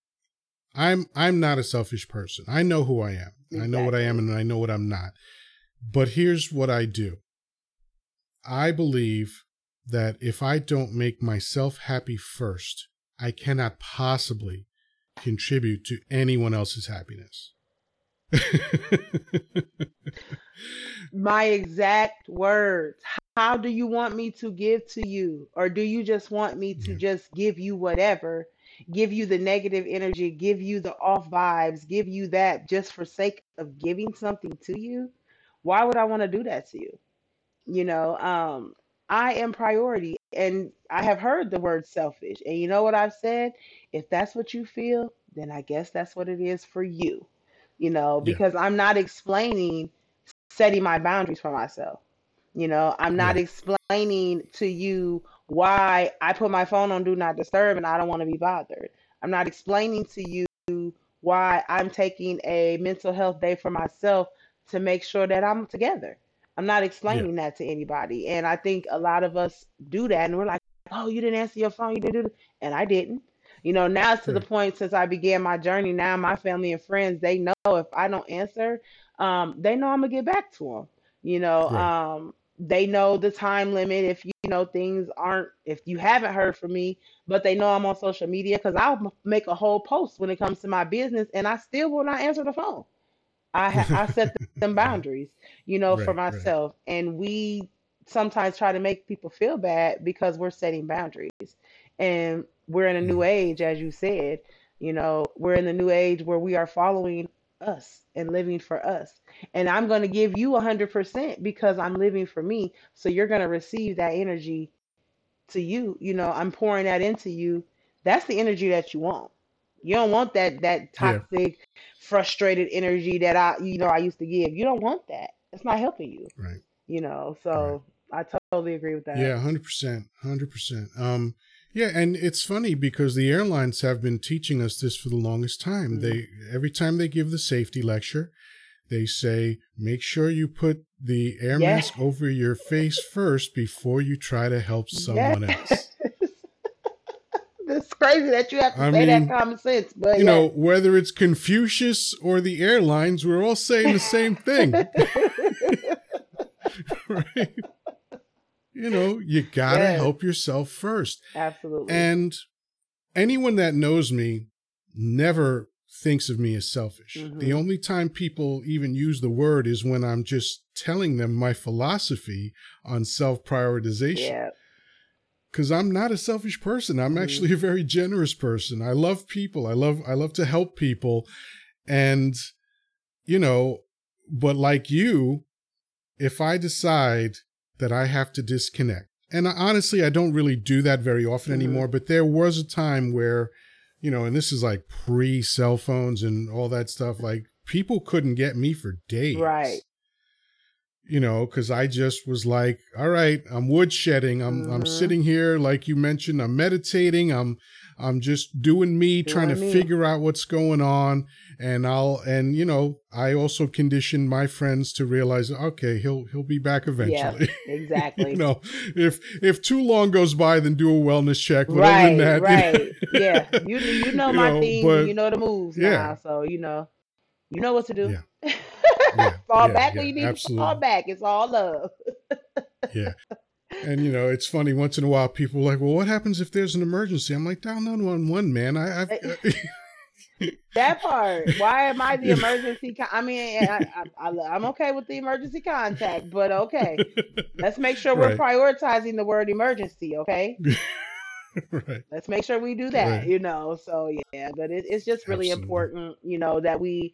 I'm I'm not a selfish person. I know who I am. I know what I am and I know what I'm not. But here's what I do. I believe that if I don't make myself happy first, I cannot possibly contribute to anyone else's happiness. My exact words. How do you want me to give to you? Or do you just want me to yeah, just give you whatever? Give you the negative energy, give you the off vibes, give you that just for sake of giving something to you? Why would I want to do that to you? You know, um, I am priority. And I have heard the word selfish. And you know what I've said? If that's what you feel, then I guess that's what it is for you. You know, yeah, because I'm not explaining setting my boundaries for myself. You know, I'm not right, explaining to you why I put my phone on do not disturb and I don't want to be bothered. I'm not explaining to you why I'm taking a mental health day for myself to make sure that I'm together. I'm not yeah, explaining that to anybody. And I think a lot of us do that and we're like, oh, you didn't answer your phone, you did it. And I didn't. You know, now it's to the point since I began my journey, now my family and friends, they know if I don't answer, um, they know I'm gonna get back to them. You know, right. um, they know the time limit if you know things aren't if you haven't heard from me but they know i'm on social media because i'll make a whole post when it comes to my business and i still will not answer the phone i ha- i set them boundaries you know for right, right. myself and we sometimes try to make people feel bad because we're setting boundaries and we're in a new age as you said you know we're in the new age where we are following us and living for us. And i'm going to give you 100% because i'm living for me. So you're going to receive that energy to you. You know i'm pouring that into you. That's the energy that you want. You don't want that that yeah, toxic frustrated energy that i you know i used to give. You don't want that. It's not helping you right, you know. Right. so i totally agree with that. Yeah, hundred percent, hundred percent. Um, yeah, and it's funny because the airlines have been teaching us this for the longest time. mm, They every time they give the safety lecture, they say make sure you put the air yeah mask over your face first before you try to help yes someone else. it's crazy that you have to I say that mean, common sense but you know, whether it's Confucius or the airlines, we're all saying the same thing, right? You know, you gotta yes help yourself first. absolutely And anyone that knows me never thinks of me as selfish. Mhm. The only time people even use the word is when I'm just telling them my philosophy on self prioritization. Yeah. Because I'm not a selfish person. I'm Mhm. actually a very generous person. I love people. I love I love to help people. And you know, but like you, if I decide that I have to disconnect, and honestly, I don't really do that very often Mhm. anymore, but there was a time where, you know, and this is like pre cell phones and all that stuff, like people couldn't get me for days. Right. You know, because I just was like, all right, I'm woodshedding. I'm I'm Mhm. sitting here, like you mentioned, I'm meditating. I'm I'm just doing me, trying to me. figure out what's going on. And I'll and you know, I also conditioned my friends to realize, okay, he'll he'll be back eventually. Yeah, Exactly. you know, if if too long goes by, then do a wellness check. But other right. than that, right. yeah. You you know You my know, thing. but- you know the moves Yeah. now. So you know, you know what to do. Yeah, fall yeah, back yeah, when you need to fall back. It's all love. yeah. And you know, it's funny. Once in a while, people are like, "Well, what happens if there's an emergency?" I'm like, "Down nine one one, man. I, I've That part. Why am I the emergency? Con- I mean, I, I'm okay with the emergency contact, but okay. Let's make sure we're prioritizing the word emergency. Okay. right, Let's make sure we do that. Right. You know. So yeah, but it, it's just really Absolutely. important, you know, that we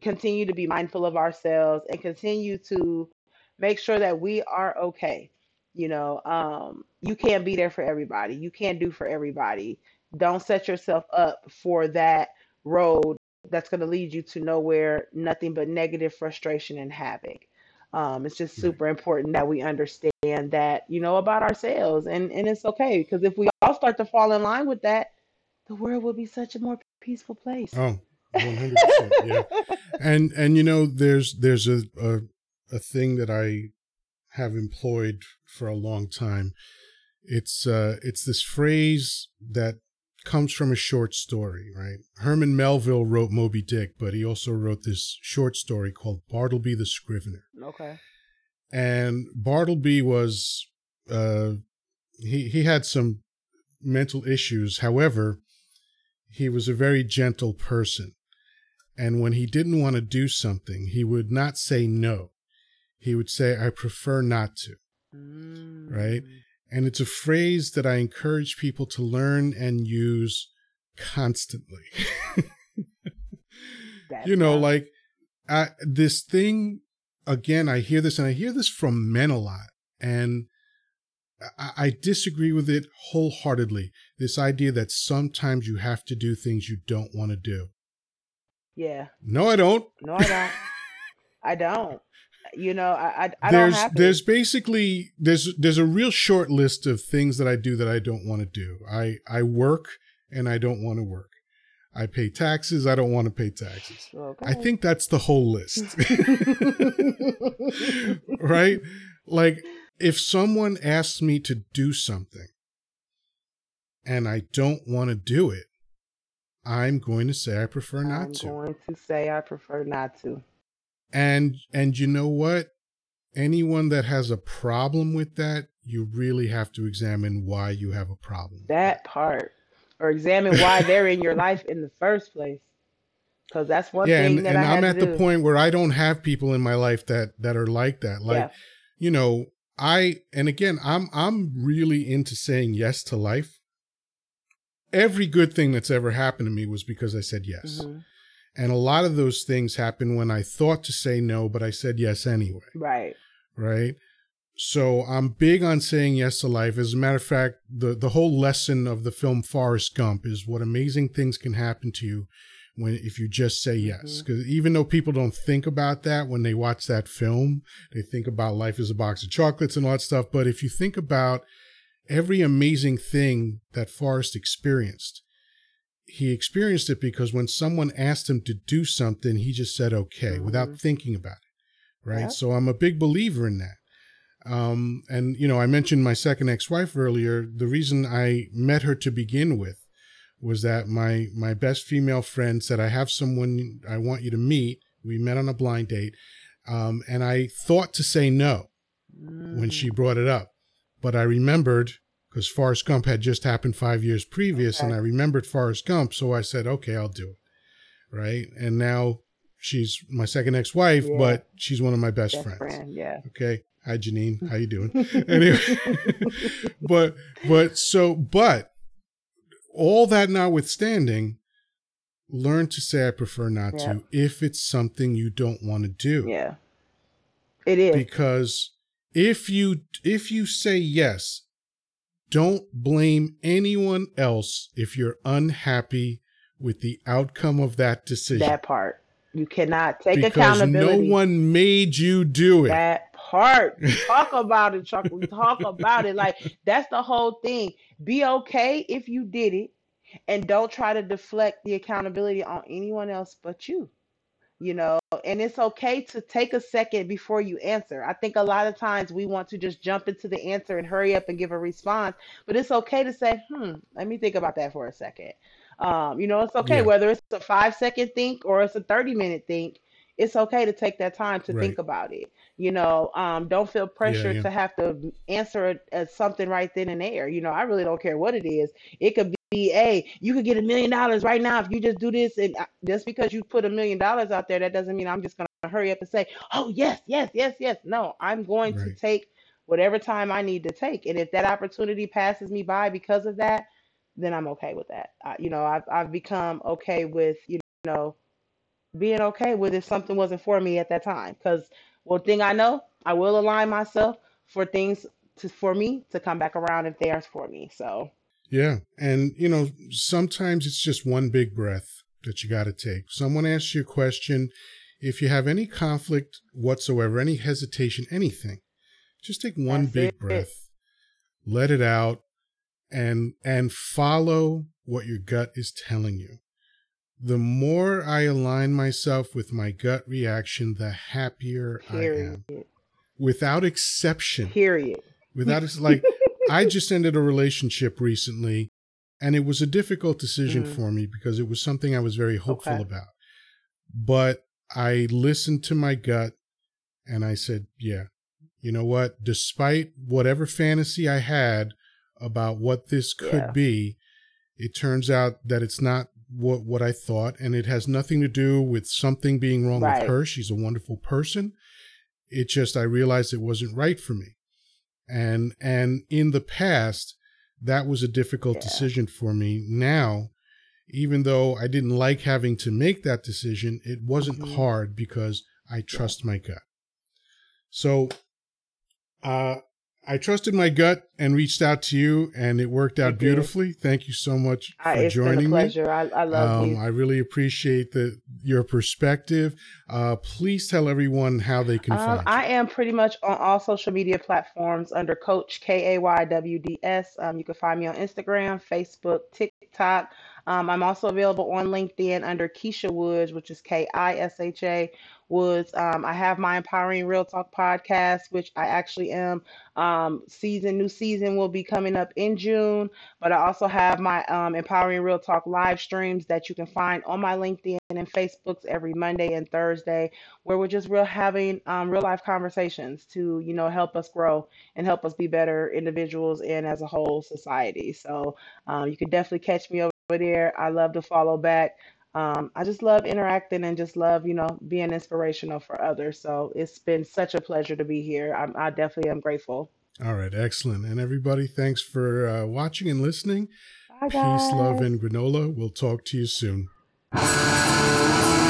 continue to be mindful of ourselves and continue to make sure that we are okay. You know, um, you can't be there for everybody. You can't do for everybody. Don't set yourself up for that road that's going to lead you to nowhere, nothing but negative frustration and havoc. Um, it's just super important that we understand that, you know, about ourselves, and and it's okay because if we all start to fall in line with that, the world will be such a more peaceful place. oh, one hundred percent, yeah. And and you know, there's there's a, a a thing that I have employed for a long time. It's uh, it's this phrase that comes from a short story, right? Herman Melville wrote Moby Dick, but he also wrote this short story called Bartleby the Scrivener. Okay. and Bartleby was uh, he he had some mental issues. However, he was a very gentle person, and when he didn't want to do something, he would not say no. He would say, "I prefer not to." Right. And it's a phrase that I encourage people to learn and use constantly. you know, like I, this thing again. I hear this, and I hear this from men a lot, and I, I disagree with it wholeheartedly. This idea that sometimes you have to do things you don't want to do. yeah. No, I don't. No, I don't. I don't. You know, I I, I don't there's have to. there's basically there's there's a real short list of things that I do that I don't want to do. I I work and I don't want to work. I pay taxes. I don't want to pay taxes. okay. I think that's the whole list. right? Like if someone asks me to do something and I don't want to do it, I'm going to say I prefer not to. I'm to. going to say I prefer not to. And and you know what? Anyone that has a problem with that, you really have to examine why you have a problem. That part, or examine why they're in your life in the first place. Because that's one yeah, thing and, that and I I'm had at the do. point where I don't have people in my life that that are like that. Like yeah. you know i and again i'm i'm really into saying yes to life every good thing that's ever happened to me was because i said yes Mhm. And a lot of those things happened when i thought to say no but i said yes anyway. Right. right? So i'm big on saying yes to life. As a matter of fact the the whole lesson of the film forrest gump is what amazing things can happen to you when if you just say yes. Mm-hmm. Because even though people don't think about that when they watch that film they think about life as a box of chocolates and all that stuff. But if you think about every amazing thing that forrest experienced he experienced it because when someone asked him to do something he just said okay without Mhm. thinking about it right Yeah. so i'm a big believer in that um, and you know i mentioned my second ex-wife earlier the reason i met her to begin with was that my my best female friend said i have someone i want you to meet we met on a blind date um, and i thought to say no when Mm. she brought it up but i remembered because forrest gump had just happened five years previous and i remembered forrest gump so i said okay i'll do it right? And now she's my second ex-wife, Yeah. but she's one of my best, Best friends. friend, yeah. Okay. Hi Janine. How you doing? anyway. but but so but all that notwithstanding, learn to say I prefer not Yeah. to if it's something you don't want to do. Yeah. It is. Because if you if you say yes, don't blame anyone else if you're unhappy with the outcome of that decision. that part. You cannot take because accountability. no one made you do it. that part. Talk about it, Chuck. We talk about it. Like that's the whole thing. Be okay if you did it, and don't try to deflect the accountability on anyone else but you. You know, and it's okay to take a second before you answer. I think a lot of times we want to just jump into the answer and hurry up and give a response, but it's okay to say, "Hmm, let me think about that for a second. Um, you know, it's okay Yeah. whether it's a five second think or it's a 30 minute think. It's okay to take that time to Right. think about it. You know, um, don't feel pressured yeah. to have to answer it as something right then and there. You know, I really don't care what it is. It could be, hey, you could get a million dollars right now if you just do this. And uh, just because you put a million dollars out there, that doesn't mean I'm just going to hurry up and say, oh, yes, yes, yes, yes. No, I'm going to take whatever time I need to take. And if that opportunity passes me by because of that, then I'm okay with that. I, you know, I've, I've become okay with, you know, being okay with if something wasn't for me at that time. Because one thing I know, I will align myself for things to for me to come back around if they are for me. So Yeah. And, you know, sometimes it's just one big breath that you got to take. Someone asks you a question. If you have any conflict whatsoever, any hesitation, anything, just take one That's big it. breath, let it out, and and follow what your gut is telling you. The more I align myself with my gut reaction, the happier I am. Without exception Period. without it's like I just ended a relationship recently and it was a difficult decision Mhm. for me because it was something I was very hopeful Okay. about. But I listened to my gut and I said, yeah, you know what? Despite whatever fantasy I had about what this could Yeah. be, it turns out that it's not what what I thought and it has nothing to do with something being wrong Right. with her. She's a wonderful person. It just I realized it wasn't right for me. And and in the past that was a difficult Yeah. decision for me. Now, even though I didn't like having to make that decision, it wasn't Mhm. hard because I trust my gut. So uh I trusted my gut and reached out to you and it worked out beautifully. Thank you so much I, for it's been a joining me. pleasure. I, I love Um, you. I really appreciate the your perspective. Uh, please tell everyone how they can Um, find you. I am pretty much on all social media platforms under Coach K A Y W D S. Um, you can find me on Instagram, Facebook, TikTok. Um, I'm also available on LinkedIn under Kisha Woods, which is K I S H A Woods. Um, I have my Empowering Real Talk podcast, which I actually am. Um, season new season will be coming up in June, but I also have my um, Empowering Real Talk live streams that you can find on my LinkedIn and Facebooks every Monday and Thursday where we're just real having um, real life conversations to you know help us grow and help us be better individuals and as a whole society so um, you can definitely catch me over there i love to follow back um, i just love interacting and just love you know being inspirational for others so it's been such a pleasure to be here I'm, i definitely am grateful All right, excellent. And everybody, thanks for uh, watching and listening. Bye, Peace, love, and granola. We'll talk to you soon.